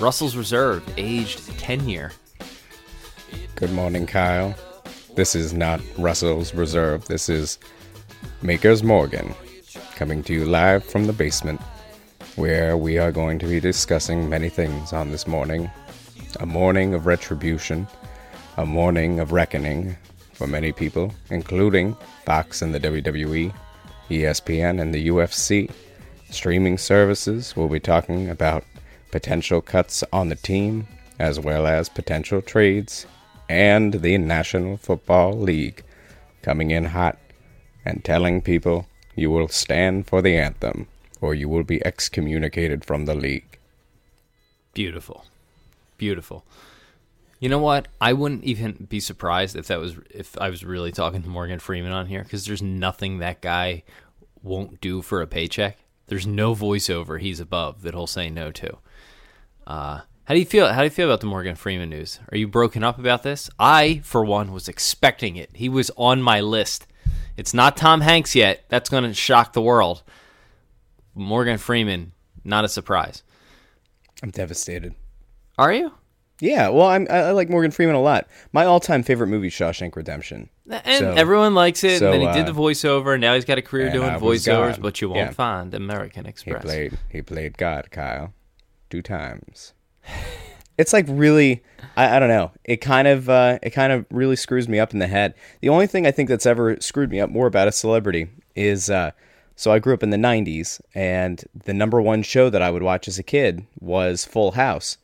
Russell's Reserve, aged 10 year. Good morning, Kyle. This is not Russell's Reserve. This is Maker's Morgan, coming to you live from the basement, where we are going to be discussing many things on this morning. A morning of retribution, a morning of reckoning for many people, including Fox and the WWE, ESPN and the UFC. Streaming services, we'll be talking about potential cuts on the team, as well as potential trades, and the National Football League coming in hot and telling people you will stand for the anthem or you will be excommunicated from the league. Beautiful. Beautiful. You know what? I wouldn't even be surprised if that was if I was really talking to Morgan Freeman on here because there's nothing that guy won't do for a paycheck. There's no voiceover he's above that he'll say no to. Uh, how do you feel? How do you feel about the Morgan Freeman news? Are you broken up about this? I, for one, was expecting it. He was on my list. It's not Tom Hanks yet. That's going to shock the world. Morgan Freeman, not a surprise. I'm devastated. Are you? Yeah, well, I'm, I like Morgan Freeman a lot. My all-time favorite movie, Shawshank Redemption. And So- everyone likes it. so, and then he did uh, the voiceover, and now he's got a career doing voiceovers. gone. But you won't Yeah. find American Express. He played he played God, Kyle, two times. It's like really, I, I don't know. It kind of uh, it kind of really screws me up in the head. The only thing I think that's ever screwed me up more about a celebrity is uh, so I grew up in the '90s, and the number one show that I would watch as a kid was Full House,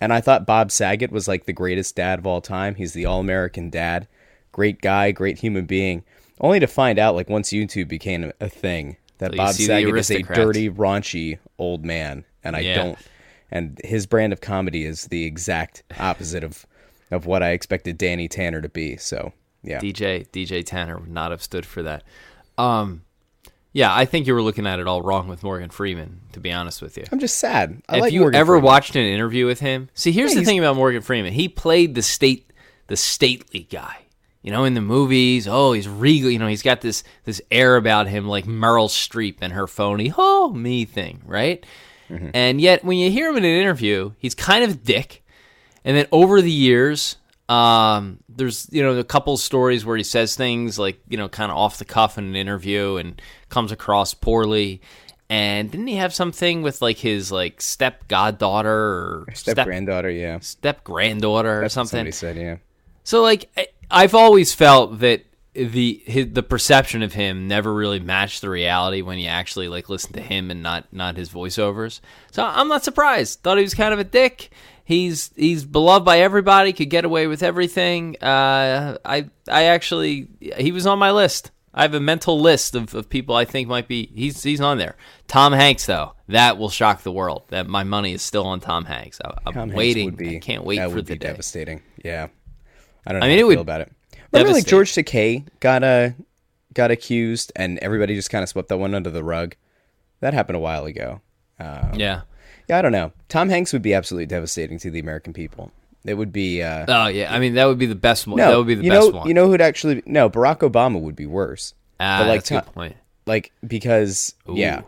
and I thought Bob Saget was like the greatest dad of all time. He's the all American dad, great guy, great human being. Only to find out, like once YouTube became a thing, that So Bob Saget is a dirty, raunchy old man, and I Yeah. don't. And his brand of comedy is the exact opposite of of what I expected Danny Tanner to be. So yeah, DJ DJ Tanner would not have stood for that. Um, yeah, I think you were looking at it all wrong with Morgan Freeman. To be honest with you, I'm just sad. I if like you Morgan ever Freeman. watched an interview with him, see, here's Yeah, the thing about Morgan Freeman. He played the state, the stately guy. You know, in the movies, oh, he's regal. You know, he's got this this air about him, like Meryl Streep and her phony "oh me" thing, right? Mm-hmm. And yet, when you hear him in an interview, he's kind of a dick. And then over the years, um, there's you know a couple stories where he says things like you know kind of off the cuff in an interview and comes across poorly. And didn't he have something with like his like step goddaughter or step granddaughter. Yeah, step granddaughter or That's something? Somebody said yeah. So like I- I've always felt that the his, the perception of him never really matched the reality when you actually like listen to him and not not his voiceovers. So I'm not surprised. Thought he was kind of a dick. He's he's beloved by everybody. Could get away with everything. Uh, I I actually he was on my list. I have a mental list of, of people I think might be he's he's on there. Tom Hanks though that will shock the world. That my money is still on Tom Hanks. I, I'm Tom waiting. be- I can't wait that for would the be day. devastating. Yeah, I don't know I mean, how it would feel about it. Remember, like. George Takei got uh, got accused, and everybody just kind of swept that one under the rug. That happened a while ago. Yeah. Yeah, I don't know. Tom Hanks would be absolutely devastating to the American people. It would be. Uh, Oh yeah, I mean that would be the best one. no, that would be the you best one. you know who'd actually no Barack Obama would be worse. ah, but like that's a good point. Like because yeah,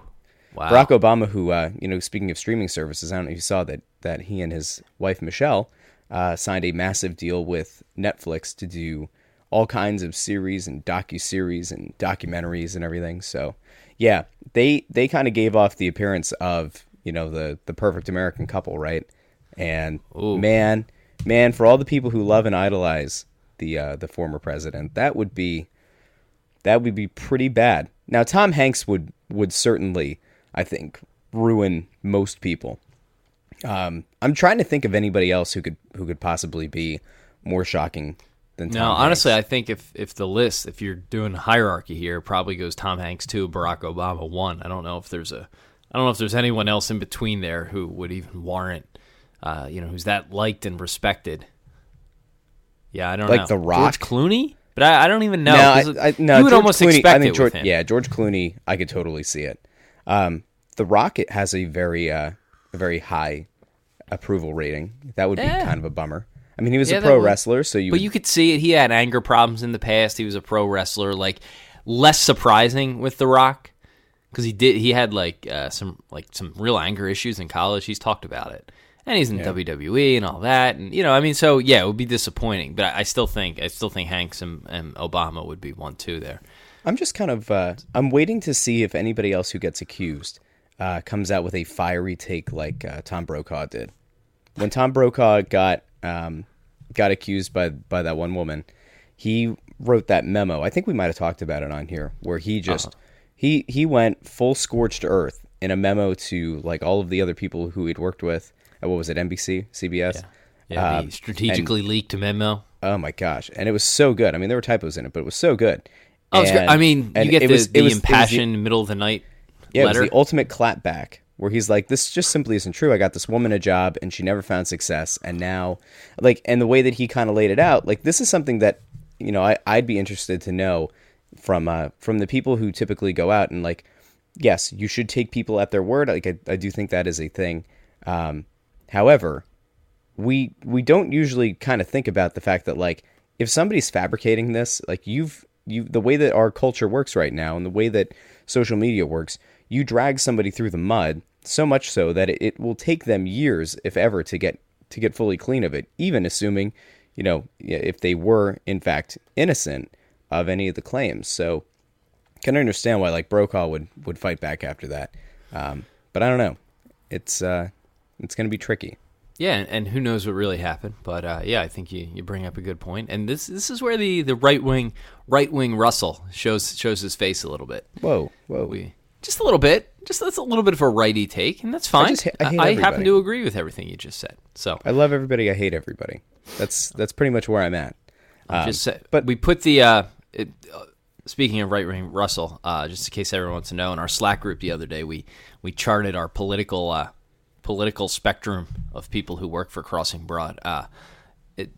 Wow. Barack Obama, who uh, you know, speaking of streaming services, I don't know if you saw that that he and his wife Michelle uh, signed a massive deal with Netflix to do all kinds of series and docu series and documentaries and everything. So yeah, they they kind of gave off the appearance of you know the the perfect American couple, right? And Ooh. man, man, for all the people who love and idolize the uh, the former president, that would be that would be pretty bad. Now, Tom Hanks would would certainly, I think, ruin most people. Um, I'm trying to think of anybody else who could who could possibly be more shocking than Tom. No, Hanks. honestly, I think if if the list, if you're doing hierarchy here, probably goes Tom Hanks two, Barack Obama one. I don't know if there's a, I don't know if there's anyone else in between there who would even warrant, uh, you know, who's that liked and respected. Yeah, I don't know. Like know. The Rock? George Clooney, but I, I don't even know. no, I, 'cause I, no, you would George almost Clooney, expect I think it George, with him. yeah, George Clooney, I could totally see it. Um, the Rocket has a very uh, a very high approval rating. That would be Yeah. kind of a bummer. I mean, he was Yeah, a pro would- wrestler, so you. But would- you could see it. He had anger problems in the past. He was a pro wrestler. Like less surprising with The Rock because he did. He had like uh, some like some real anger issues in college. He's talked about it, and he's in WWE and all that. And you know, I mean, so yeah, it would be disappointing. But I, I still think I still think Hanks and, and Obama would be one too there. I'm just kind of. Uh, I'm waiting to see if anybody else who gets accused uh, comes out with a fiery take like uh, Tom Brokaw did. When Tom Brokaw got um, got accused by by that one woman, he wrote that memo. I think we might have talked about it on here, where he just he he went full scorched earth in a memo to like all of the other people who he'd worked with. At, what was it? NBC, CBS. Yeah, Um, the strategically leaked memo. Oh my gosh! And it was so good. I mean, there were typos in it, but it was so good. Oh, it's great. I mean, you get the, was- the was- was the- impassioned middle of the night Yeah, letter. it was the ultimate clapback where he's like, "This just simply isn't true. I got this woman a job, and she never found success, and now, like, and the way that he kind of laid it out, like, this is something that, you know, I, I'd be interested to know from uh, from the people who typically go out and like, yes, you should take people at their word. Like, I, I do think that is a thing. Um, however, we we don't usually kind of think about the fact that like if somebody's fabricating this like you've you the way that our culture works right now and the way that social media works you drag somebody through the mud so much so that it, it will take them years if ever to get to get fully clean of it even assuming you know if they were in fact innocent of any of the claims so can understand why like brokaw would would fight back after that um, but i don't know it's uh it's going to be tricky Yeah, and- who knows what really happened? But uh, yeah, I think you, you bring up a good point. and this this is where the, the right wing right wing Russell shows shows his face a little bit. whoa whoa We just a little bit, just that's a little bit of a righty take, and that's fine. just ha- I hate happen to agree with everything you just said. So I love everybody. I hate everybody. That's that's pretty much where I'm at. Um, just but we put the uh, it, uh, speaking of right wing Russell, uh, just in case everyone wants to know, in our Slack group the other day, we we charted our political uh, political spectrum of people who work for Crossing Broad. Uh, it,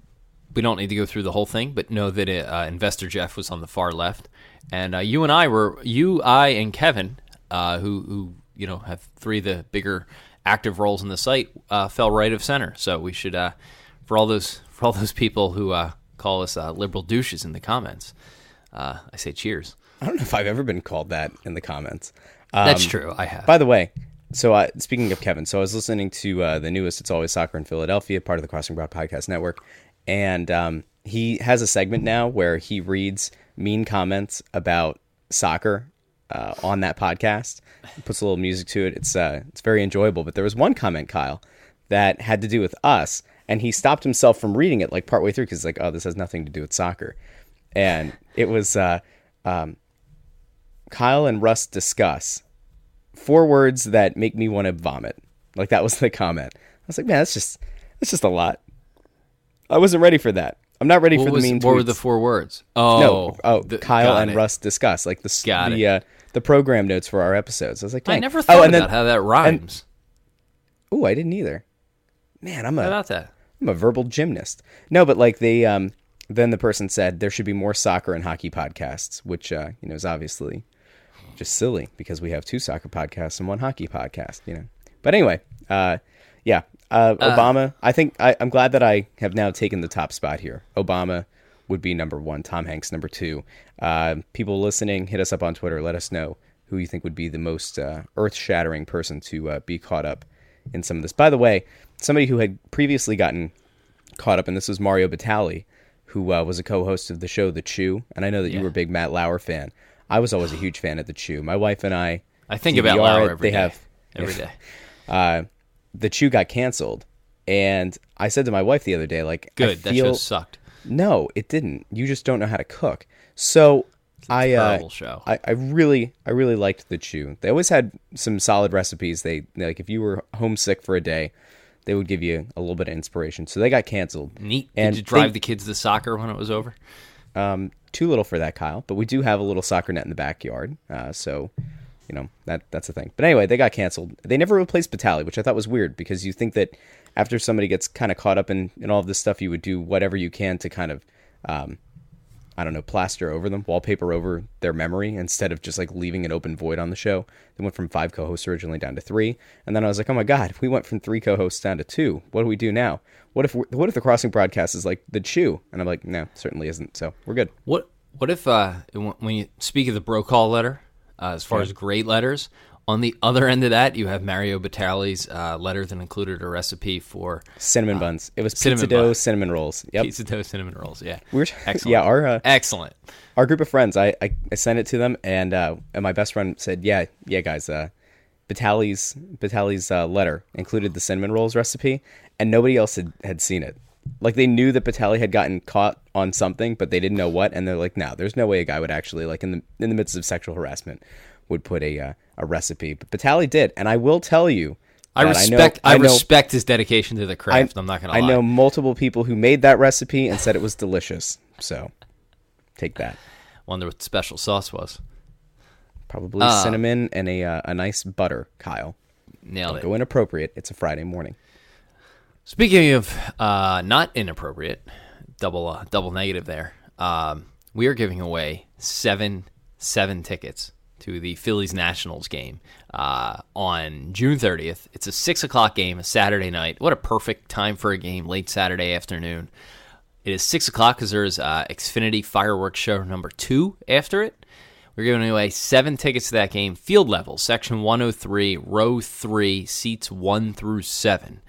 we don't need to go through the whole thing, but know that it, uh, Investor Jeff was on the far left, and uh, you and I were you, I, and Kevin, who who you know have three of the bigger active roles in the site, fell right of center. So we should, for all those for all those people who call us liberal douches in the comments, uh, I say cheers. I don't know if I've ever been called that in the comments. Um, That's true. I have. By the way, so uh, speaking of Kevin, so I was listening to uh, the newest "It's Always Soccer in Philadelphia," part of the Crossing Broad Podcast Network, and um, he has a segment now where he reads mean comments about soccer uh, on that podcast. He puts a little music to it. It's uh, it's very enjoyable. But there was one comment, Kyle, that had to do with us, and he stopped himself from reading it like partway through because like, oh, this has nothing to do with soccer, and it was uh, um, Kyle and Russ discuss four words that make me want to vomit. Like that was the comment. I was like, man, that's just that's just a lot. I wasn't ready for that. I'm not ready what for was, the mean what tweets. were the four words? Oh, no, oh, the- Kyle and it. Russ discuss like the Got the uh, the program notes for our episodes. I was like, I never thought oh, and about then, how that rhymes. Oh, I didn't either. Man, I'm how a about that? I'm a verbal gymnast. No, but like they um then the person said there should be more soccer and hockey podcasts, which uh, you know is obviously just silly because we have two soccer podcasts and one hockey podcast, you know. But anyway, uh yeah, uh, Obama, I think I, I'm glad that I have now taken the top spot here. Obama would be number one, Tom Hanks number two. Uh, people listening, hit us up on Twitter. Let us know who you think would be the most uh, earth shattering person to uh, be caught up in some of this. By the way, somebody who had previously gotten caught up and this was Mario Batali, who uh, was a co-host of the show The Chew, and I know that you were a big Matt Lauer fan. I was always a huge fan of The Chew. My wife and I, I think about DVR Lauer it. every they day. have every day. uh, The Chew got canceled, and I said to my wife the other day, like, Good. That feel, show sucked. no, it didn't. You just don't know how to cook. So I, uh, show. I, I really, I really liked the Chew. They always had some solid recipes. They like if you were homesick for a day, they would give you a little bit of inspiration. So they got canceled. Neat. And Did you drive they- the kids to soccer when it was over? Um, too little for that, Kyle. But we do have a little soccer net in the backyard. Uh, so you know that that's a thing. But anyway, they got canceled. They never replaced Batali, which I thought was weird because you think that after somebody gets kind of caught up in, in all of this stuff, you would do whatever you can to kind of um, I don't know, plaster over them, wallpaper over their memory instead of just like leaving an open void on the show. They went from five co-hosts originally down to three, and then I was like, oh my god, we went from three co-hosts down to two. What do we do now? What if what if the crossing broadcast is like the chew? And I'm like, no, certainly isn't. So we're good. What what if uh, when you speak of the Brokaw letter, uh, as far Yeah. as great letters, on the other end of that, you have Mario Batali's uh, letter that included a recipe for Cinnamon buns. It was Uh, cinnamon pizza dough, bun. cinnamon rolls. Yep. pizza dough cinnamon rolls. Yeah, We're excellent. yeah, our uh, excellent. our group of friends, I, I, I sent it to them, and uh, and my best friend said, "Yeah, yeah, guys, uh, Batali's Batali's uh, letter included the cinnamon rolls recipe, and nobody else had, had seen it. Like they knew that Batali had gotten caught on something, but they didn't know what, and they're like, "No, there's no way a guy would actually like in the in the midst of sexual harassment would put a uh, a recipe." But Batali did, and I will tell you, I respect. know, I, know, respect his dedication to the craft. I, am not gonna. I lie. know multiple people who made that recipe and said it was delicious. So, take that. Wonder what the special sauce was. Probably Uh, cinnamon and a uh, a nice butter, Kyle. Nailed it. Go inappropriate. It's a Friday morning. Speaking of uh, not inappropriate, double uh, double negative there. Um, we are giving away seven seven tickets to the Phillies Nationals game uh, on June 30th. It's a six o'clock game, a Saturday night. What a perfect time for a game, late Saturday afternoon. It is six o'clock because there's uh, Xfinity fireworks show number two after it. We're giving away seven tickets to that game, field level, section 103, row three, seats one through seven.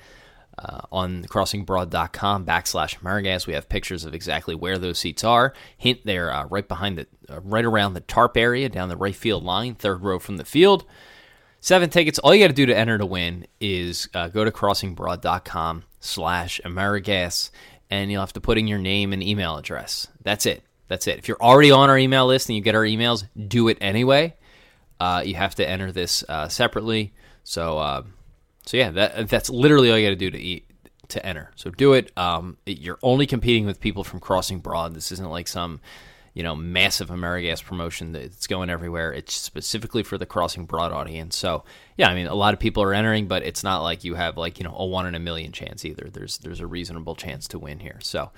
Uh, on crossingbroad.com backslash Amerigas, we have pictures of exactly where those seats are. Hint they're uh, right behind the, uh, right around the tarp area down the right field line, third row from the field. Seven tickets. All you got to do to enter to win is uh, go to crossingbroad.com slash Amerigas, and you'll have to put in your name and email address. That's it. That's it. If you're already on our email list and you get our emails, do it anyway. Uh, you have to enter this uh, separately. So, uh, so yeah, that that's literally all you got to do to eat to enter. So do it. Um, You're only competing with people from Crossing Broad. This isn't like some, you know, massive Amerigas promotion that's going everywhere. It's specifically for the Crossing Broad audience. So yeah, I mean, a lot of people are entering, but it's not like you have like you know a one in a million chance either. There's there's a reasonable chance to win here. So.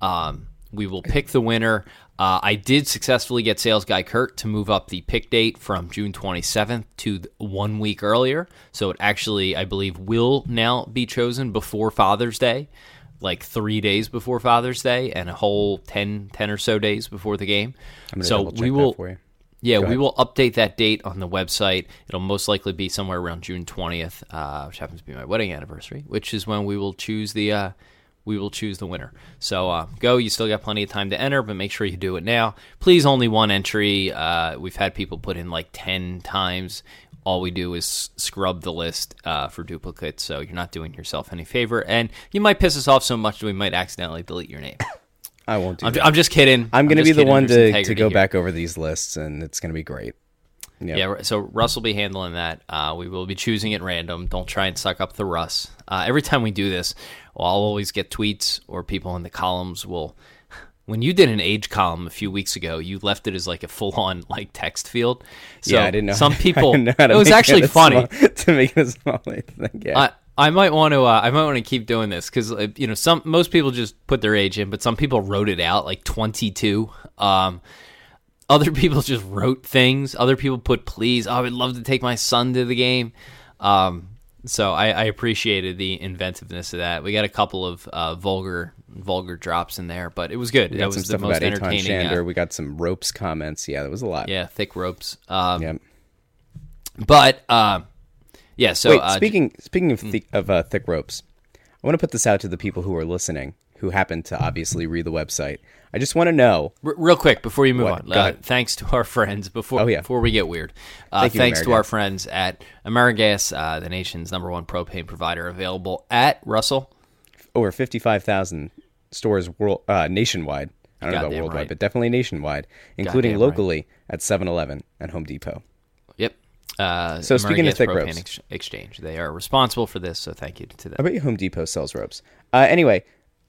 Um, we will pick the winner. Uh, I did successfully get sales guy Kurt to move up the pick date from June 27th to one week earlier. So it actually, I believe, will now be chosen before Father's Day, like three days before Father's Day, and a whole 10, 10 or so days before the game. So we will. Yeah, we will update that date on the website. It'll most likely be somewhere around June 20th, uh, which happens to be my wedding anniversary, which is when we will choose the uh, we will choose the winner. So uh, go. You still got plenty of time to enter, but make sure you do it now. Please, only one entry. Uh, we've had people put in like 10 times. All we do is scrub the list uh, for duplicates, so you're not doing yourself any favor, and you might piss us off so much that we might accidentally delete your name. I won't do I'm, that. I'm just kidding. I'm going to be the kidding. one There's to, to go here. back over these lists, and it's going to be great. Yeah. Yeah, so Russ will be handling that. Uh, we will be choosing at random. Don't try and suck up the Russ. Uh, every time we do this, I'll always get tweets or people in the columns will. When you did an age column a few weeks ago, you left it as like a full-on like text field. So yeah, I didn't know. Some people. know how to it was actually a funny. small- to make it small thing. Yeah. I I might want to uh, I might want to keep doing this because you know some most people just put their age in, but some people wrote it out like twenty two. Um, other people just wrote things. Other people put please. Oh, I would love to take my son to the game. Um, so I, I appreciated the inventiveness of that. We got a couple of uh, vulgar vulgar drops in there, but it was good. we that was the most entertaining. Shander. Uh, we got some ropes comments. Yeah, that was a lot. yeah, thick ropes. Um, Yeah. But uh, yeah. So Wait, uh, speaking speaking of thi- of uh, thick ropes, I want to put this out to the people who are listening, who happen to obviously read the website. I just want to know. R- real quick before you move What? on, uh, thanks to our friends before Oh, yeah. before we get weird. Uh, Thank you, thanks to our friends at Amerigas, uh, the nation's number one propane provider, available at Russell. over 55,000 stores world, uh, nationwide. I don't know about worldwide, right. but definitely nationwide, including Goddamn right. locally at 7-Eleven and Home Depot. Yep. Uh, So speaking of Amerigas thick Propane ropes. Ex- Exchange, they are responsible for this, so thank you to them. I bet you Home Depot sells ropes. Uh, anyway,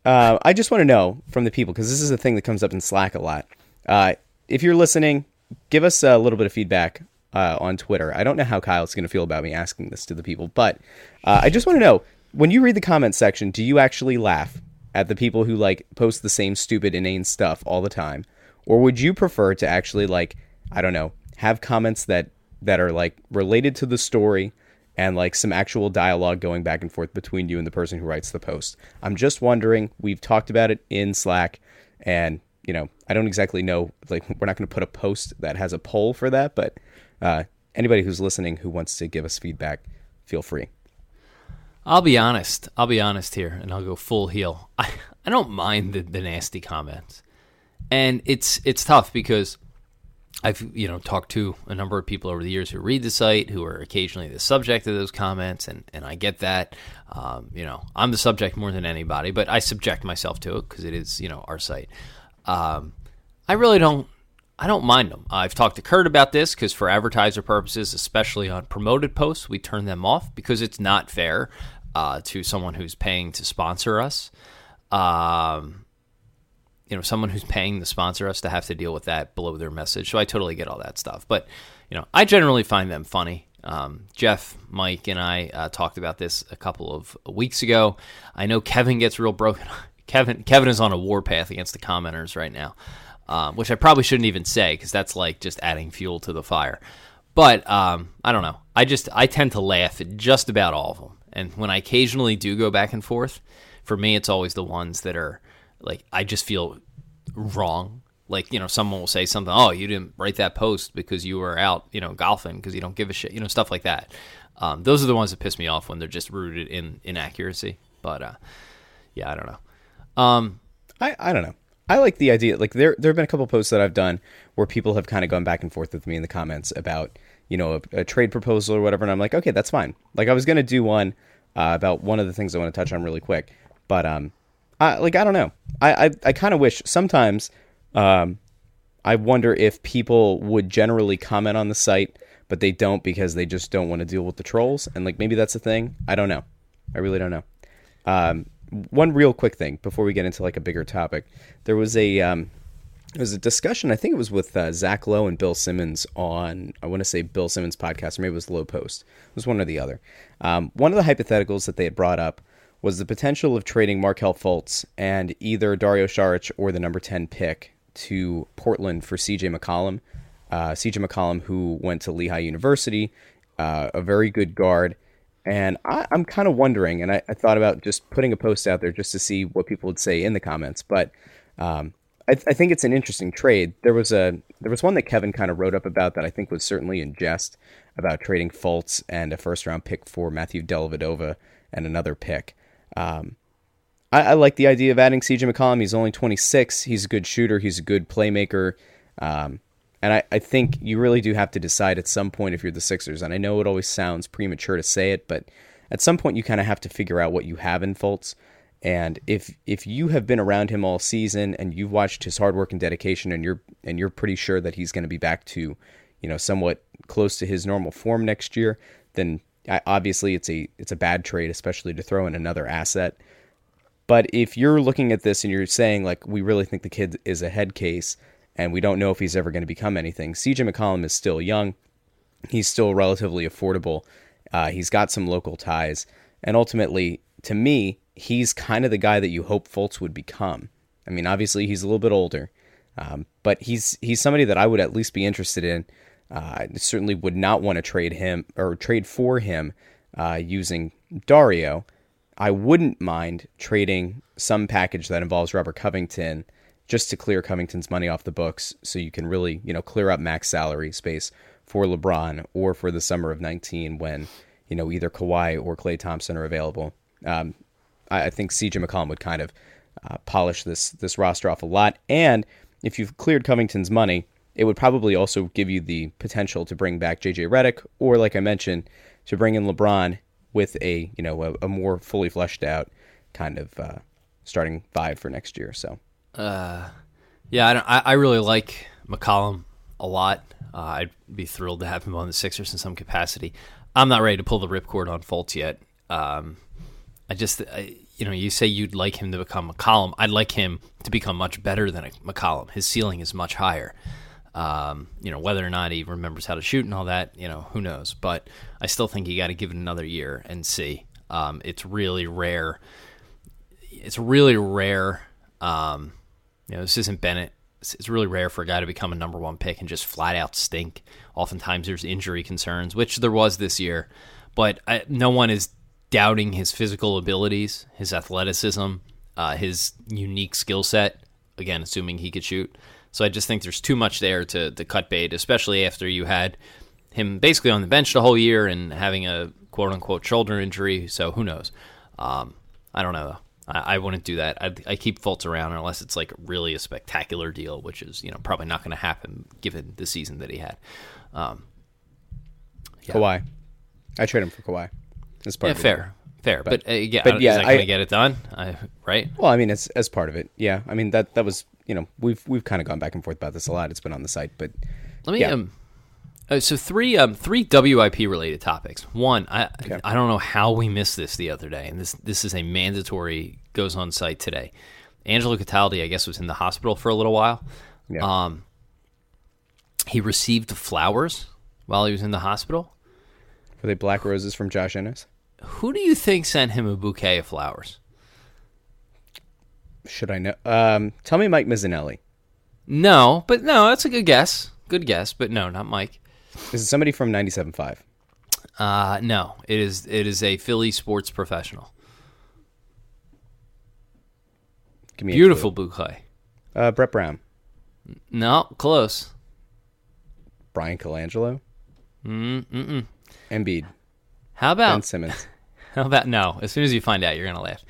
uh, I just want to know from the people because this is a thing that comes up in Slack a lot. Uh, if you're listening, give us a little bit of feedback uh, on Twitter. I don't know how Kyle's going to feel about me asking this to the people, but uh, I just want to know when you read the comments section, do you actually laugh at the people who like post the same stupid inane stuff all the time, or would you prefer to actually like I don't know have comments that that are like related to the story and like some actual dialogue going back and forth between you and the person who writes the post. I'm just wondering. We've talked about it in Slack, and you know, I don't exactly know. Like, we're not going to put a post that has a poll for that, but uh, anybody who's listening who wants to give us feedback, feel free. I'll be honest. I'll be honest here, and I'll go full heel. I, I don't mind the, the nasty comments, and it's it's tough because I've you know talked to a number of people over the years who read the site who are occasionally the subject of those comments, and and I get that. Um, you know, I'm the subject more than anybody, but I subject myself to it because it is you know our site. Um, I really don't. I don't mind them. I've talked to Kurt about this because for advertiser purposes, especially on promoted posts, we turn them off because it's not fair uh, to someone who's paying to sponsor us. Um, you know someone who's paying to sponsor us to have to deal with that below their message. So I totally get all that stuff. But you know, I generally find them funny. Um, Jeff, Mike, and I uh, talked about this a couple of weeks ago. I know Kevin gets real broken. Kevin Kevin is on a warpath against the commenters right now, um, which I probably shouldn't even say because that's like just adding fuel to the fire. But um, I don't know. I just I tend to laugh at just about all of them, and when I occasionally do go back and forth, for me it's always the ones that are like I just feel wrong. Like you know, someone will say something. Oh, you didn't write that post because you were out, you know, golfing because you don't give a shit. You know, stuff like that. Um, those are the ones that piss me off when they're just rooted in inaccuracy. But uh, yeah, I don't know. Um, I I don't know. I like the idea. Like there there have been a couple posts that I've done where people have kind of gone back and forth with me in the comments about you know a, a trade proposal or whatever, and I'm like, okay, that's fine. Like I was gonna do one uh, about one of the things I want to touch on really quick, but um, I, like I don't know. I I, I kind of wish sometimes. Um, I wonder if people would generally comment on the site, but they don't because they just don't want to deal with the trolls. And like maybe that's a thing. I don't know. I really don't know. Um, one real quick thing before we get into like a bigger topic, there was a um, there was a discussion. I think it was with uh, Zach Lowe and Bill Simmons on I want to say Bill Simmons podcast, or maybe it was Lowe Post. It was one or the other. Um, one of the hypotheticals that they had brought up was the potential of trading Markelle Fultz and either Dario Saric or the number 10 pick to Portland for CJ McCollum. Uh, CJ McCollum, who went to Lehigh University, uh, a very good guard. And I, am kind of wondering, and I, I, thought about just putting a post out there just to see what people would say in the comments. But um, I, I, think it's an interesting trade. There was a there was one that Kevin kind of wrote up about that I think was certainly in jest about trading Fultz and a first round pick for Matthew Dellavedova and another pick. Um, I, I, like the idea of adding CJ McCollum. He's only 26. He's a good shooter. He's a good playmaker. Um, and I, I think you really do have to decide at some point if you're the Sixers. And I know it always sounds premature to say it, but at some point you kind of have to figure out what you have in Fultz. And if if you have been around him all season and you've watched his hard work and dedication, and you're and you're pretty sure that he's going to be back to, you know, somewhat close to his normal form next year, then obviously it's a it's a bad trade, especially to throw in another asset. But if you're looking at this and you're saying like we really think the kid is a head case and we don't know if he's ever going to become anything, CJ McCollum is still young. He's still relatively affordable. Uh, he's got some local ties, and ultimately, to me, he's kind of the guy that you hope Fultz would become. I mean, obviously he's a little bit older, um, but he's he's somebody that I would at least be interested in I certainly would not want to trade him or trade for him uh, using Dario. I wouldn't mind trading some package that involves Robert Covington just to clear Covington's money off the books so you can really, you know, clear up max salary space for LeBron or for the summer of 19 when, you know, either Kawhi or Klay Thompson are available. Um, I, I, think CJ McCollum would kind of uh, polish this this roster off a lot. And if you've cleared Covington's money, it would probably also give you the potential to bring back JJ Redick, or like I mentioned, to bring in LeBron with a you know a, a more fully fleshed out kind of uh, starting five for next year. So, uh, yeah, I, I, really like McCollum a lot. Uh, I'd be thrilled to have him on the Sixers in some capacity. I'm not ready to pull the ripcord on Fultz yet. Um, I just, I, you know, you say you'd like him to become McCollum. I'd like him to become much better than McCollum. His ceiling is much higher. Um, you know, whether or not he remembers how to shoot and all that, you know, who knows? But I still think you got to give it another year and see. Um, it's really rare. It's really rare. Um, you know, this isn't Bennett it's, really rare for a guy to become a number one pick and just flat out stink. Oftentimes there's injury concerns, which there was this year, but I, no one is doubting his physical abilities, his athleticism, uh, his unique skill set. Again, assuming he could shoot. So I just think there's too much there to, to cut bait, especially after you had him basically on the bench the whole year and having a quote unquote shoulder injury. So who knows? Um, I don't know. I, I wouldn't do that. I, I keep Fultz around unless it's like really a spectacular deal, which is you know probably not going to happen given the season that he had. Um, yeah. Kawhi, I trade him for Kawhi. That's part yeah, fair, fair. But, but uh, yeah, but yeah, is that going to get it done? I, right? Well, I mean, it's as part of it. Yeah, I mean that that was you know we've we've kind of gone back and forth about this a lot. It's been on the site, but let me yeah. um. Uh, so three um three WIP related topics. One, I okay. I don't know how we missed this the other day, and this this is a mandatory goes on site today. Angelo Cataldi, I guess, was in the hospital for a little while. Yeah. Um, he received flowers while he was in the hospital. Were they black roses from Josh Innes? Who do you think sent him a bouquet of flowers? Should I know? Um, tell me Mike Missanelli. No, but no, that's a good guess. Good guess, but no, not Mike. Is it somebody from 97.5? Uh, no, it is it is a Philly sports professional. Give me Beautiful bouquet. Uh, Brett Brown. No, close. Bryan Colangelo. Mm mm. Embiid. How about Ben Simmons? How about no? As soon as you find out, you're gonna laugh.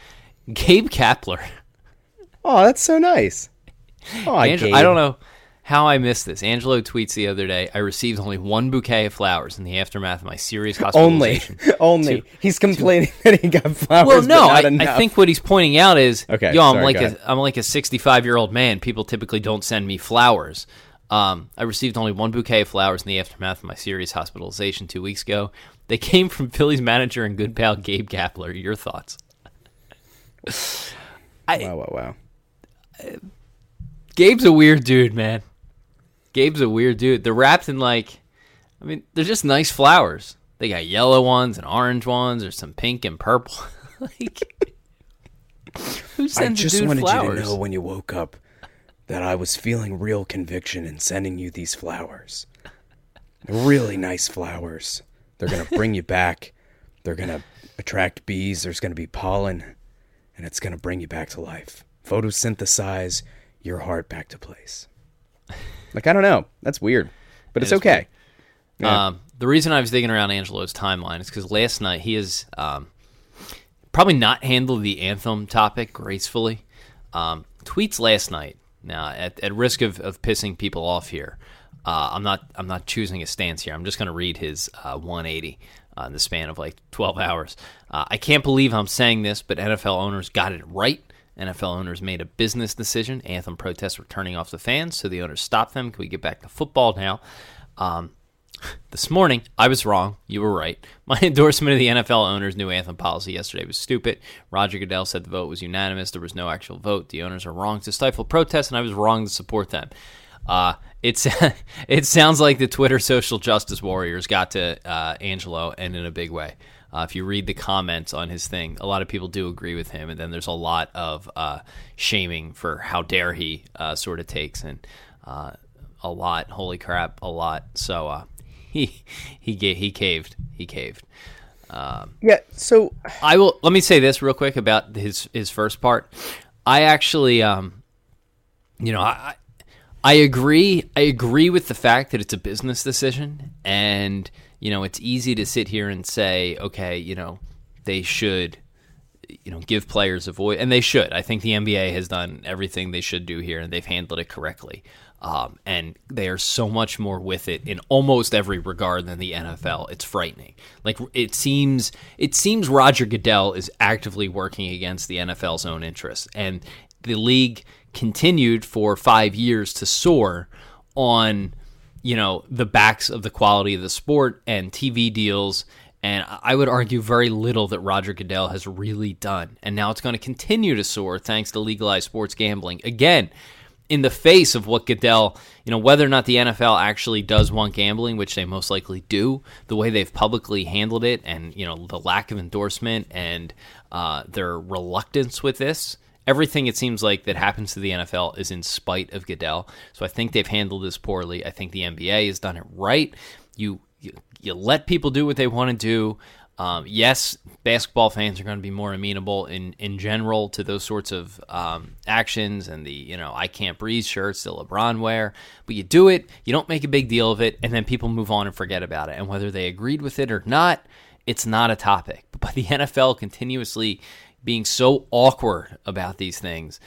Gabe Kapler. Oh, that's so nice. Oh, Angelo, I don't know how I missed this. Angelo tweets the other day, I received only one bouquet of flowers in the aftermath of my serious hospitalization. Only. only. To, he's complaining to, that he got flowers. Well, no, I, I, think what he's pointing out is, okay, yo, I'm sorry, like a, I'm like a 65 year old man. People typically don't send me flowers. Um, I received only one bouquet of flowers in the aftermath of my serious hospitalization two weeks ago. They came from Phillies manager and good pal Gabe Kapler. Your thoughts? I, wow, wow, wow. Gabe's a weird dude, man. Gabe's a weird dude. They're wrapped in like, I mean, they're just nice flowers. They got yellow ones and orange ones, or some pink and purple. like, who sends? I just wanted flowers? you to know when you woke up that I was feeling real conviction in sending you these flowers. Really nice flowers. They're gonna bring you back. They're gonna attract bees. There's gonna be pollen, and it's gonna bring you back to life. Photosynthesize your heart back to place. Like I don't know. That's weird, but it it's okay. Yeah. Um, the reason I was digging around Angelo's timeline is because last night he has um, probably not handled the anthem topic gracefully. Um, tweets last night. Now, at, at risk of, of pissing people off here, uh, I'm not I'm not choosing a stance here. I'm just going to read his uh, 180 uh, in the span of like 12 hours. Uh, I can't believe I'm saying this, but NFL owners got it right NFL owners made a business decision. Anthem protests were turning off the fans, so the owners stopped them. Can we get back to football now? Um, this morning, I was wrong. You were right. My endorsement of the NFL owners' new anthem policy yesterday was stupid. Roger Goodell said the vote was unanimous. There was no actual vote. The owners are wrong to stifle protests, and I was wrong to support them. Uh, it's it sounds like the Twitter social justice warriors got to uh, Angelo, and in a big way. Uh, if you read the comments on his thing, a lot of people do agree with him, and then there's a lot of uh, shaming for how dare he uh, sort of takes, and uh, a lot, holy crap, a lot. So uh, he he he caved, he caved. Um, yeah. So I will let me say this real quick about his his first part. I actually, um, you know, I I agree. I agree with the fact that it's a business decision, and you know, it's easy to sit here and say, okay, you know, they should, you know, give players a voice, and they should. I think the NBA has done everything they should do here, and they've handled it correctly. Um, and they are so much more with it in almost every regard than the NFL. It's frightening. Like it seems, it seems Roger Goodell is actively working against the NFL's own interests, and the league continued for five years to soar on you know the backs of the quality of the sport and TV deals. And I would argue very little that Roger Goodell has really done. And now it's going to continue to soar thanks to legalized sports gambling. Again, in the face of what Goodell, you know, whether or not the NFL actually does want gambling, which they most likely do, the way they've publicly handled it, and you know, the lack of endorsement and uh, their reluctance with this, everything it seems like that happens to the NFL is in spite of Goodell. So I think they've handled this poorly. I think the NBA has done it right. You you, you let people do what they want to do. Um, yes, basketball fans are going to be more amenable in, in general to those sorts of um, actions and the you know I can't breathe shirts that LeBron wear. But you do it, you don't make a big deal of it, and then people move on and forget about it. And whether they agreed with it or not, it's not a topic. But the NFL continuously being so awkward about these things,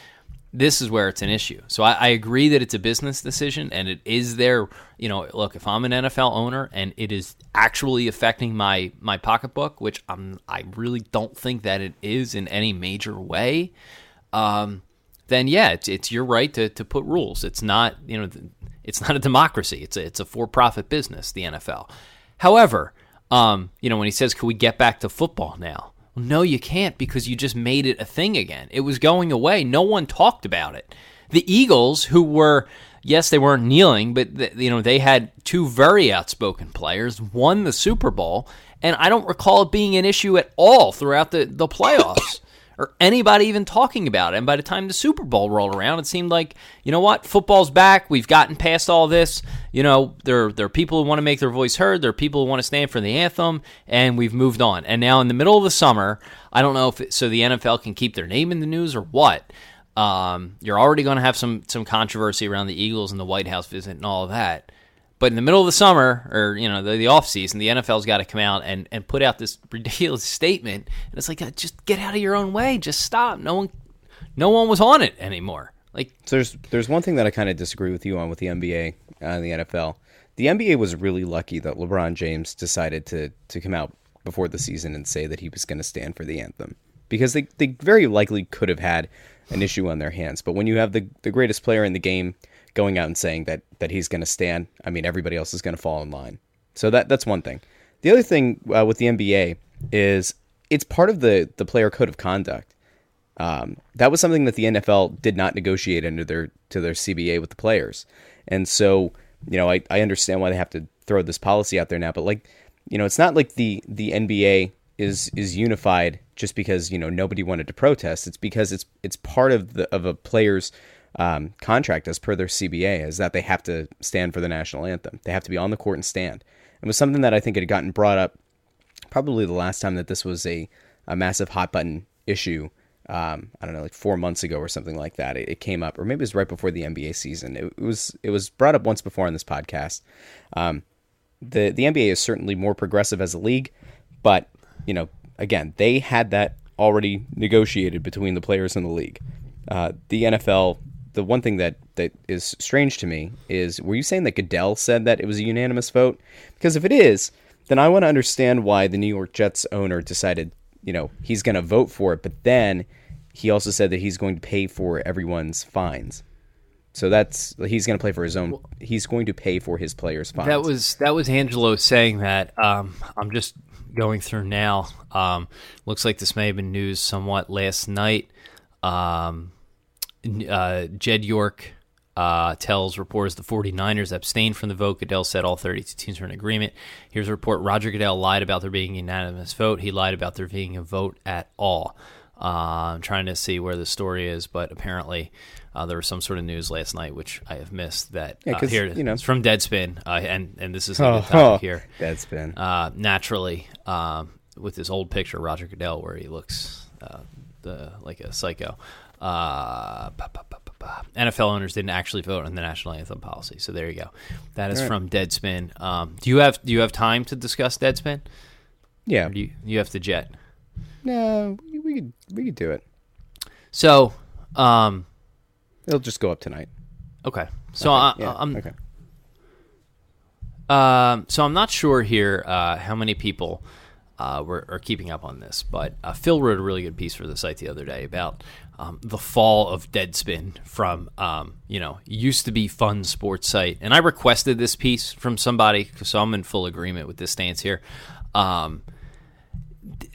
this is where it's an issue. So I, I, agree that it's a business decision and it is there. You know, look, if I'm an NFL owner and it is actually affecting my my pocketbook, which I'm I really don't think that it is in any major way, um, then yeah, it's it's your right to to put rules. It's not you know it's not a democracy. It's a it's a for profit business. The NFL. However, um, you know when he says, "Can we get back to football now?" No, you can't because you just made it a thing again. It was going away. No one talked about it. The Eagles, who were, yes, they weren't kneeling, but you know they had two very outspoken players, won the Super Bowl, and I don't recall it being an issue at all throughout the the playoffs or anybody even talking about it. And by the time the Super Bowl rolled around, it seemed like, you know what, football's back. We've gotten past all this. You know, there, there are people who want to make their voice heard. There are people who want to stand for the anthem, and we've moved on. And now in the middle of the summer, I don't know if it, so the NFL can keep their name in the news or what. Um, you're already going to have some some controversy around the Eagles and the White House visit and all of that. But in the middle of the summer, or you know, the, the off season, the NFL's got to come out and, and put out this ridiculous statement, and it's like, uh, just get out of your own way, just stop. No one, no one was on it anymore. Like, so there's there's one thing that I kind of disagree with you on with the NBA and the NFL. The NBA was really lucky that LeBron James decided to to come out before the season and say that he was going to stand for the anthem because they, they very likely could have had an issue on their hands. But when you have the, the greatest player in the game going out and saying that that he's going to stand, I mean everybody else is going to fall in line. So that that's one thing. The other thing uh, with the NBA is it's part of the the player code of conduct. Um, that was something that the NFL did not negotiate under their to their CBA with the players, and so you know I, I understand why they have to throw this policy out there now. But like you know, it's not like the the NBA is is unified just because you know nobody wanted to protest. It's because it's it's part of the of a player's um, contract as per their CBA is that they have to stand for the national anthem. They have to be on the court and stand. It was something that I think had gotten brought up probably the last time that this was a, a massive hot button issue. Um, I don't know, like four months ago or something like that. It, it, came up, or maybe it was right before the NBA season. It, it was it was brought up once before on this podcast. Um, the the NBA is certainly more progressive as a league, but you know, again, they had that already negotiated between the players in the league. Uh, the NFL the one thing that that is strange to me is were you saying that Goodell said that it was a unanimous vote? Because if it is, then I want to understand why the New York Jets owner decided, you know, he's going to vote for it, but then he also said that he's going to pay for everyone's fines. So that's he's going to play for his own. He's going to pay for his players' fines. That was that was Angelo saying that. Um, I'm just going through now. Um, looks like this may have been news somewhat last night. Um, uh, Jed York uh, tells reporters the 49ers abstained from the vote. Goodell said all 32 teams were in agreement. Here's a report Roger Goodell lied about there being a unanimous vote. He lied about there being a vote at all. Uh, I'm trying to see where the story is, but apparently uh, there was some sort of news last night which I have missed. That yeah, uh, here you know it's from Deadspin, uh, and and this is a good topic oh, here. Deadspin, uh, naturally, um, with this old picture, of Roger Goodell, where he looks uh, the like a psycho. Uh, NFL owners didn't actually vote on the national anthem policy. So there you go. That is right. from Deadspin. Um, do you have do you have time to discuss Deadspin? Yeah. Or do you, you have to jet? No, we, we could we could do it. So, um, it'll just go up tonight. Okay. So okay. I, yeah. I'm okay. Um, so I'm not sure here uh, how many people uh, were, are keeping up on this. But uh, Phil wrote a really good piece for the site the other day about um, the fall of Deadspin from, um, you know, used to be fun sports site. And I requested this piece from somebody, so I'm in full agreement with this stance here. Um,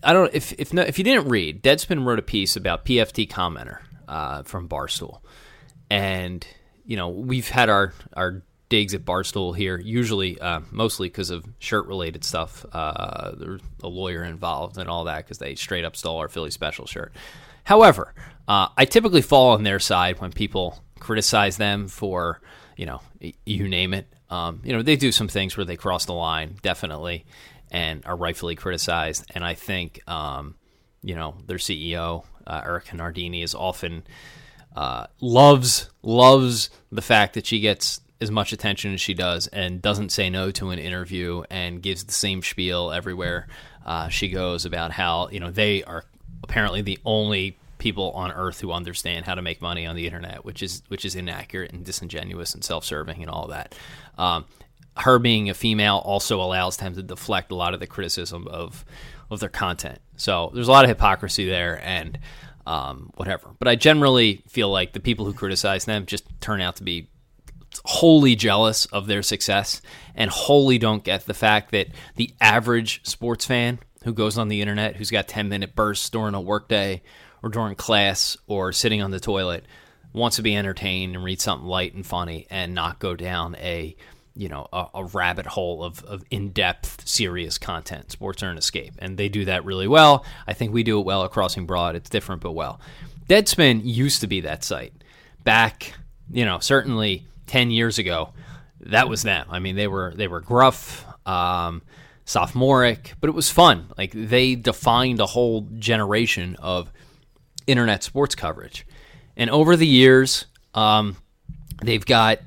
I don't if if no, if you didn't read, Deadspin wrote a piece about PFT commenter uh, from Barstool, and you know we've had our our digs at Barstool here, usually uh, mostly because of shirt related stuff. Uh, there's a lawyer involved and all that because they straight up stole our Philly special shirt. However, uh, I typically fall on their side when people criticize them for, you know, you name it. Um, you know, they do some things where they cross the line, definitely, and are rightfully criticized. And I think, um, you know, their CEO, uh, Erika Nardini, is often uh, loves loves the fact that she gets as much attention as she does and doesn't say no to an interview and gives the same spiel everywhere uh, she goes about how you know they are apparently the only people on earth who understand how to make money on the internet, which is which is inaccurate and disingenuous and self-serving and all that. Um, her being a female also allows them to deflect a lot of the criticism of of their content. So there's a lot of hypocrisy there and um, whatever. But I generally feel like the people who criticize them just turn out to be wholly jealous of their success and wholly don't get the fact that the average sports fan who goes on the internet who's got 10 minute bursts during a workday or during class or sitting on the toilet wants to be entertained and read something light and funny and not go down a you know a, a rabbit hole of, of in-depth serious content. Sports are an escape and they do that really well. I think we do it well at crossing broad. It's different but well. Deadspin used to be that site. Back you know certainly 10 years ago that was them i mean they were they were gruff um, sophomoric but it was fun like they defined a whole generation of internet sports coverage and over the years um, they've got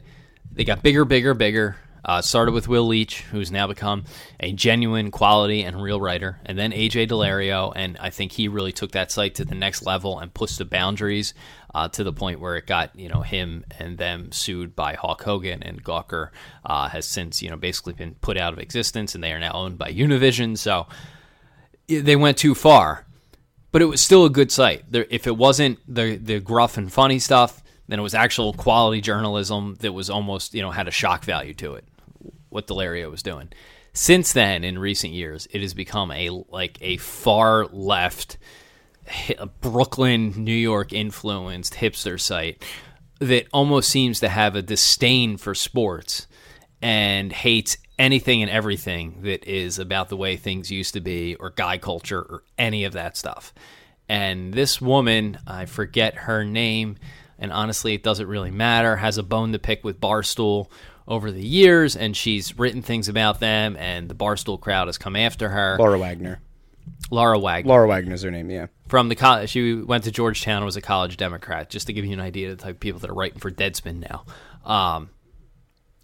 they got bigger, bigger, bigger. Uh, started with Will Leitch, who's now become a genuine quality and real writer, and then AJ Daulerio, and I think he really took that site to the next level and pushed the boundaries uh, to the point where it got you know him and them sued by Hulk Hogan, and Gawker uh, has since you know basically been put out of existence, and they are now owned by Univision. So they went too far, but it was still a good site. There, if it wasn't the the gruff and funny stuff, then it was actual quality journalism that was almost, you know, had a shock value to it. What Daulerio was doing. Since then, in recent years, it has become a like a far left, Brooklyn, New York influenced hipster site that almost seems to have a disdain for sports and hates anything and everything that is about the way things used to be or guy culture or any of that stuff. And this woman, I forget her name, and honestly, it doesn't really matter. Has a bone to pick with Barstool over the years, and she's written things about them, and the Barstool crowd has come after her. Laura Wagner. Laura Wagner. Laura Wagner's her name, yeah. From the college, she went to Georgetown and was a college Democrat, just to give you an idea of the type of people that are writing for Deadspin now. Um,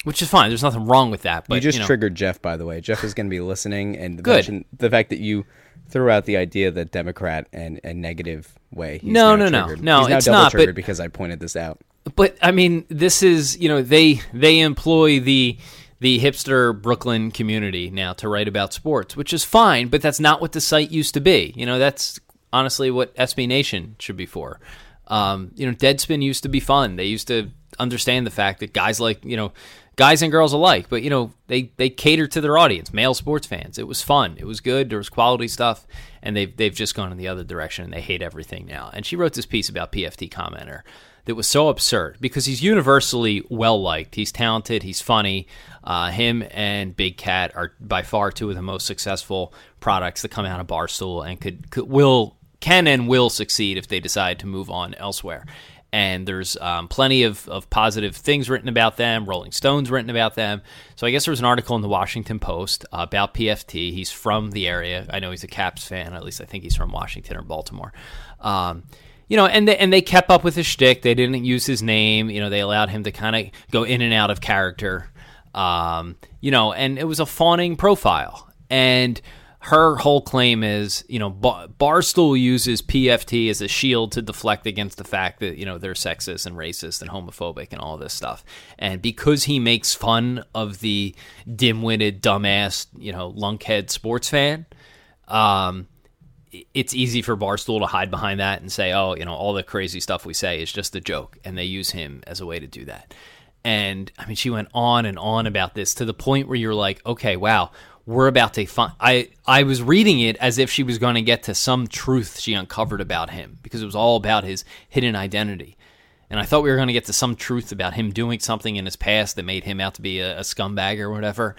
which is fine. There's nothing wrong with that. But you just you know, triggered Jeff, by the way. Jeff is going to be listening, and Good. the fact that you threw out the idea that Democrat and a negative way. He's No, no, no. No, he's now it's double not, but- because I pointed this out. But I mean, this is you know they they employ the the hipster Brooklyn community now to write about sports, which is fine. But that's not what the site used to be. You know, that's honestly what SB Nation should be for. Um, you know, Deadspin used to be fun. They used to understand the fact that guys like you know guys and girls alike, but you know they they cater to their audience, male sports fans. It was fun. It was good. There was quality stuff, and they've they've just gone in the other direction. and They hate everything now. And she wrote this piece about PFT commenter that was so absurd because he's universally well liked. He's talented. He's funny. Uh, him and Big Cat are by far two of the most successful products that come out of Barstool and could, could will can and will succeed if they decide to move on elsewhere. And there's um, plenty of, of positive things written about them. Rolling Stones written about them. So I guess there was an article in the Washington Post about PFT. He's from the area. I know he's a Caps fan. At least I think he's from Washington or Baltimore. Um, you know, and they, and they kept up with his shtick. They didn't use his name. You know, they allowed him to kind of go in and out of character. Um, you know, and it was a fawning profile. And her whole claim is, you know, Bar- Barstool uses PFT as a shield to deflect against the fact that you know they're sexist and racist and homophobic and all this stuff. And because he makes fun of the dim-witted, dumbass, you know, lunkhead sports fan, um, it's easy for Barstool to hide behind that and say, oh, you know, all the crazy stuff we say is just a joke. And they use him as a way to do that. And I mean, she went on and on about this to the point where you're like, okay, wow, we're about to find. I, I was reading it as if she was going to get to some truth she uncovered about him because it was all about his hidden identity. And I thought we were going to get to some truth about him doing something in his past that made him out to be a, a scumbag or whatever.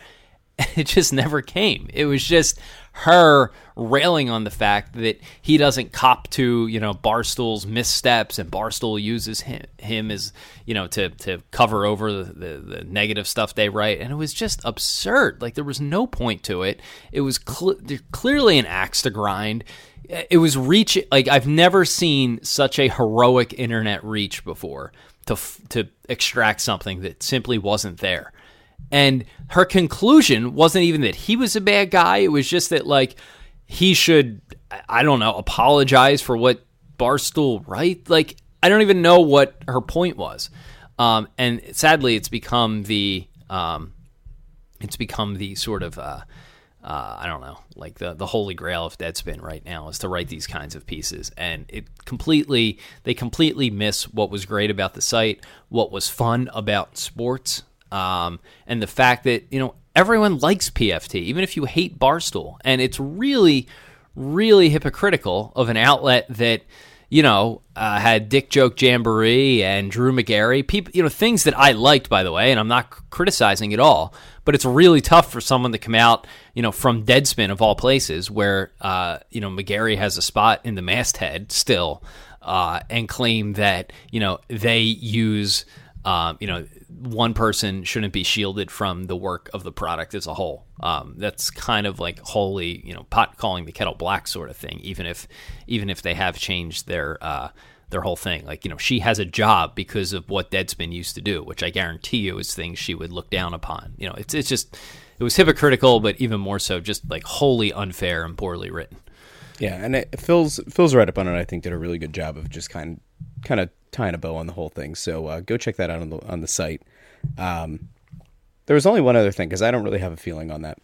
it just never came. It was just her railing on the fact that he doesn't cop to you know Barstool's missteps and Barstool uses him, him as you know to to cover over the, the, the negative stuff they write, and it was just absurd. Like there was no point to it. It was cl- clearly an axe to grind. It was reach like I've never seen such a heroic internet reach before to to extract something that simply wasn't there. And her conclusion wasn't even that he was a bad guy. It was just that, like, he should, I don't know, apologize for what Barstool, right? Like, I don't even know what her point was. Um, and sadly, it's become the, um, it's become the sort of, uh, uh, I don't know, like the the holy grail of Deadspin right now is to write these kinds of pieces, and it completely they completely miss what was great about the site, what was fun about sports, um, and the fact that you know everyone likes PFT, even if you hate Barstool, and it's really, really hypocritical of an outlet that you know uh, had Dick Joke Jamboree and Drew Magary, people, you know, things that I liked, by the way, and I'm not criticizing at all. But it's really tough for someone to come out, you know, from Deadspin of all places, where uh, you know McGarry has a spot in the masthead still, uh, and claim that you know they use. Um, you know, one person shouldn't be shielded from the work of the product as a whole. Um, that's kind of like wholly, you know, pot calling the kettle black sort of thing. Even if, even if they have changed their uh, their whole thing, like you know, she has a job because of what Deadspin used to do, which I guarantee you is things she would look down upon. You know, it's it's just it was hypocritical, but even more so, just like wholly unfair and poorly written. Yeah, and it, Phil's Phil's right up on it. I think did a really good job of just kind kind of tying a bow on the whole thing. So uh, go check that out on the on the site. Um, there was only one other thing because I don't really have a feeling on that.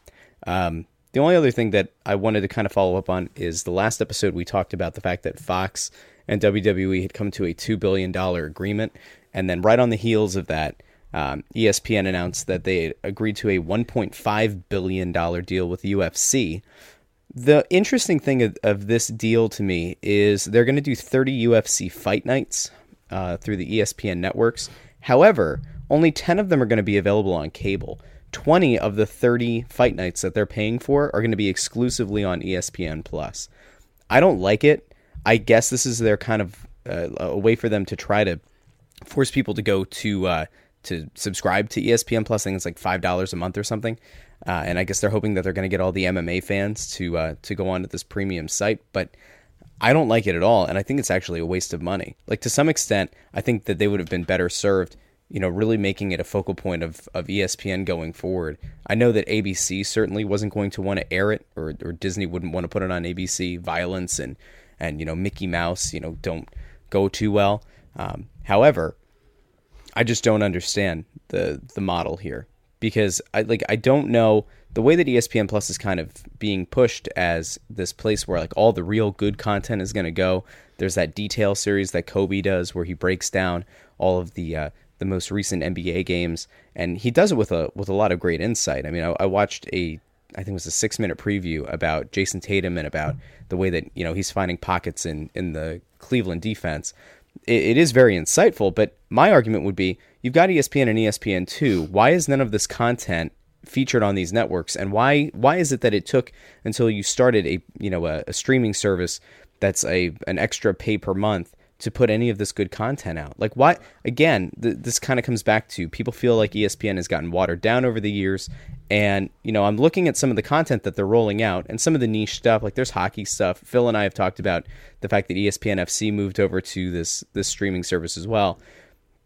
Um, the only other thing that I wanted to kind of follow up on is the last episode we talked about the fact that Fox and WWE had come to a two billion dollar agreement, and then right on the heels of that, um, ESPN announced that they agreed to a 1.5 billion dollar deal with UFC. The interesting thing of, of, this deal to me is they're going to do 30 UFC fight nights uh, through the ESPN networks. However, only 10 of them are going to be available on cable. 20 of the 30 fight nights that they're paying for are going to be exclusively on ESPN Plus. I don't like it. I guess this is their kind of uh, a way for them to try to force people to go to uh, to subscribe to ESPN Plus. I think it's like five dollars a month or something. Uh, and I guess they're hoping that they're going to get all the MMA fans to uh, to go on to this premium site. But I don't like it at all, and I think it's actually a waste of money. Like to some extent, I think that they would have been better served you know, really making it a focal point of, of ESPN going forward. I know that ABC certainly wasn't going to want to air it, or, or Disney wouldn't want to put it on ABC. Violence and and you know Mickey Mouse, you know, don't go too well. Um, however, I just don't understand the the model here because I like I don't know the way that ESPN Plus is kind of being pushed as this place where like all the real good content is going to go. There's that detail series that Kobe does where he breaks down all of the uh, the most recent NBA games, and he does it with a with a lot of great insight. I mean, I, I watched a I think it was a six minute preview about Jayson Tatum and about the way that you know he's finding pockets in in the Cleveland defense. It, it is very insightful, but my argument would be you've got ESPN and ESPN two. Why is none of this content featured on these networks, and why why is it that it took until you started a you know a, a streaming service that's a an extra pay per month to put any of this good content out. Like, why? Again, th- this kind of comes back to people feel like ESPN has gotten watered down over the years. And, you know, I'm looking at some of the content that they're rolling out and some of the niche stuff. Like, there's hockey stuff. Phil and I have talked about the fact that ESPN FC moved over to this, this streaming service as well.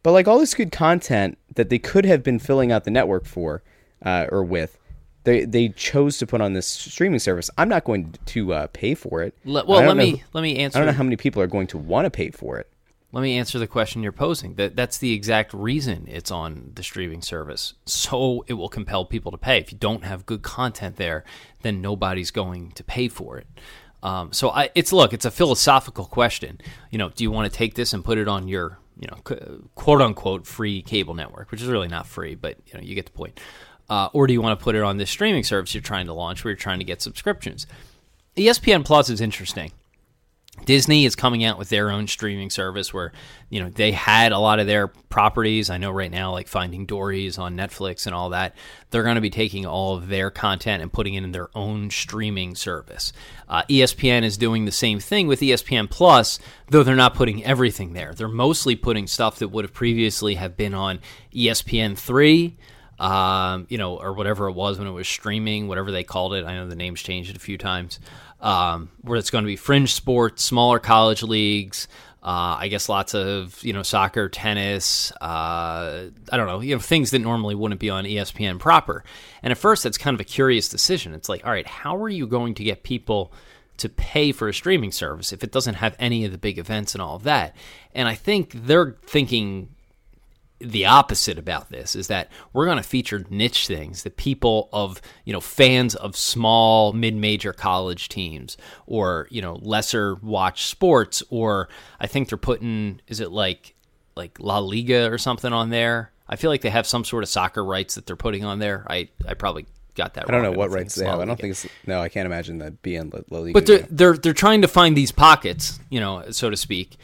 But, like, all this good content that they could have been filling out the network for uh, or with they they chose to put on this streaming service. I'm not going to uh, pay for it. well, let me know, let me answer. I don't know how many people are going to want to pay for it. Let me answer the question you're posing. That that's the exact reason it's on the streaming service. So it will compel people to pay. If you don't have good content there, then nobody's going to pay for it. Um, so I, it's look, it's a philosophical question. You know, do you want to take this and put it on your, you know, quote unquote free cable network, which is really not free, but you know, you get the point. Uh, or do you want to put it on this streaming service you're trying to launch where you're trying to get subscriptions? ESPN Plus is interesting Disney is coming out with their own streaming service where, you know, they had a lot of their properties. I know right now, like Finding Dory is on Netflix and all that. They're going to be taking all of their content and putting it in their own streaming service. Uh, ESPN is doing the same thing with ESPN Plus, though they're not putting everything there. They're mostly putting stuff that would have previously have been on ESPN three. Um, you know, or whatever it was when it was streaming, whatever they called it. I know the names changed a few times um, where it's going to be fringe sports, smaller college leagues. Uh, I guess lots of you know soccer, tennis. Uh, I don't know, you know things that normally wouldn't be on ESPN proper. And at first, that's kind of a curious decision. It's like, all right, how are you going to get people to pay for a streaming service if it doesn't have any of the big events and all of that? And I think they're thinking the opposite about this is that we're going to feature niche things that people of you know fans of small mid-major college teams or you know lesser watch sports or i think they're putting is it like like la liga or something on there i feel like they have some sort of soccer rights that they're putting on there i i probably got that wrong. I don't know what rights they have. I don't think it's no. I can't imagine that being La, La Liga. But they're, they're, they're trying to find these pockets, you know, so to speak,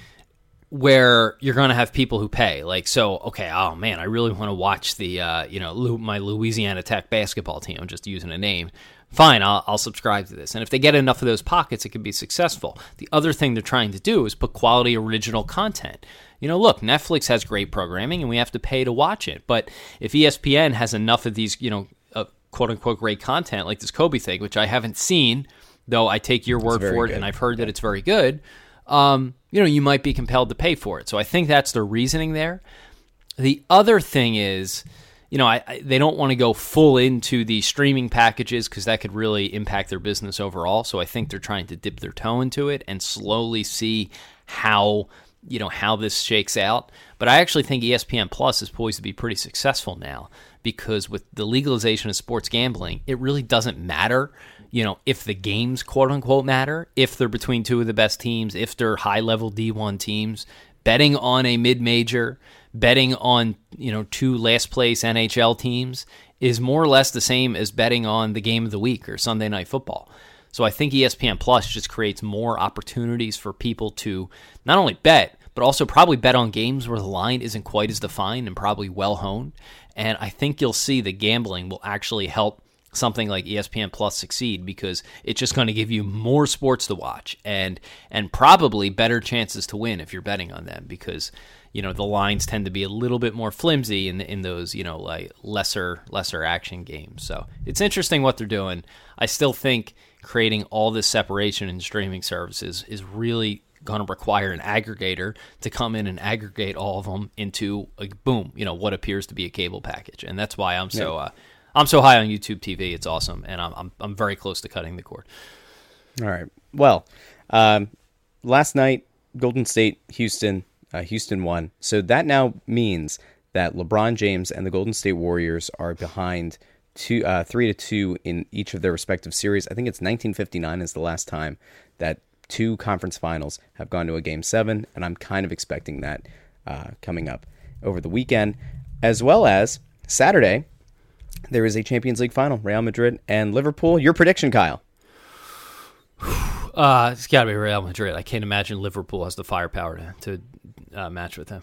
where you're going to have people who pay. Like, so okay, oh man, I really want to watch the, uh, you know, Lu- my Louisiana Tech basketball team. I'm just using a name. Fine, I'll, I'll subscribe to this. And if they get enough of those pockets, it can be successful. The other thing they're trying to do is put quality original content. You know, look, Netflix has great programming and we have to pay to watch it. But if ESPN has enough of these, you know, uh, quote unquote great content like this Kobe thing, which I haven't seen, though I take your word for it good. and I've heard that it's very good, um, you know, you might be compelled to pay for it. So I think that's the reasoning there. The other thing is, you know, I, I, they don't want to go full into the streaming packages because that could really impact their business overall. So I think they're trying to dip their toe into it and slowly see how you know how this shakes out. But I actually think ESPN Plus is poised to be pretty successful now because with the legalization of sports gambling, it really doesn't matter. You know, if the games quote unquote matter, if they're between two of the best teams, if they're high level D1 teams, betting on a mid major, betting on, you know, two last place NHL teams is more or less the same as betting on the game of the week or Sunday night football. So I think ESPN Plus just creates more opportunities for people to not only bet, but also probably bet on games where the line isn't quite as defined and probably well honed. And I think you'll see the gambling will actually help something like ESPN Plus succeed because it's just going to give you more sports to watch and and probably better chances to win if you're betting on them because you know the lines tend to be a little bit more flimsy in in those you know like lesser lesser action games. So it's interesting what they're doing. I still think creating all this separation in streaming services is really going to require an aggregator to come in and aggregate all of them into a boom, you know, what appears to be a cable package. And that's why I'm so uh, I'm so high on YouTube TV. It's awesome, and I'm I'm, I'm very close to cutting the cord. All right. Well, um, last night, Golden State, Houston, uh, Houston won. So that now means that LeBron James and the Golden State Warriors are behind two, uh, three to two in each of their respective series. I think it's 1959 is the last time that two conference finals have gone to a game seven, and I'm kind of expecting that uh, coming up over the weekend, as well as Saturday. There is a Champions League final, Real Madrid and Liverpool. Your prediction, Kyle? Uh, it's got to be Real Madrid. I can't imagine Liverpool has the firepower to, to uh, match with them.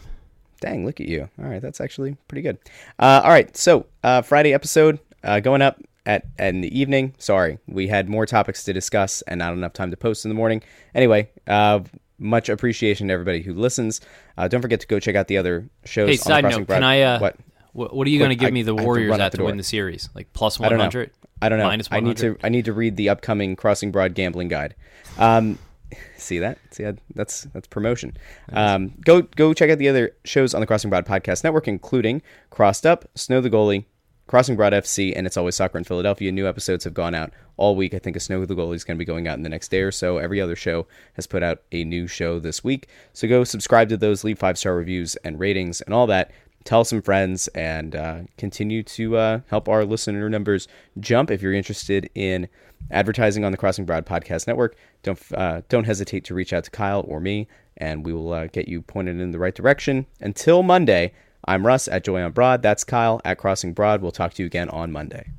Dang, look at you. All right, that's actually pretty good. Uh, all right, so uh, Friday episode uh, going up at, at in the evening. Sorry, we had more topics to discuss and not enough time to post in the morning. Anyway, uh, much appreciation to everybody who listens. Uh, don't forget to go check out the other shows. Hey, side note, Broad- can I? Uh, what? What, are you going to give me the I to Warriors at the to win the series? Like plus I know. hundred? I don't know. Minus I need to. I need to read the upcoming Crossing Broad gambling guide. Um, see that? See that? That's that's promotion. Um, go go check out the other shows on the Crossing Broad podcast network, including Crossed Up, Snow the Goalie, Crossing Broad FC, and It's Always Soccer in Philadelphia. New episodes have gone out all week. I think a Snow the Goalie is going to be going out in the next day or so. Every other show has put out a new show this week. So go subscribe to those, leave five star reviews and ratings and all that. Tell some friends and uh, continue to uh, help our listener numbers jump. If you're interested in advertising on the Crossing Broad Podcast Network, don't uh, don't hesitate to reach out to Kyle or me, and we will uh, get you pointed in the right direction. Until Monday, I'm Russ at Joy on Broad. That's Kyle at Crossing Broad. We'll talk to you again on Monday.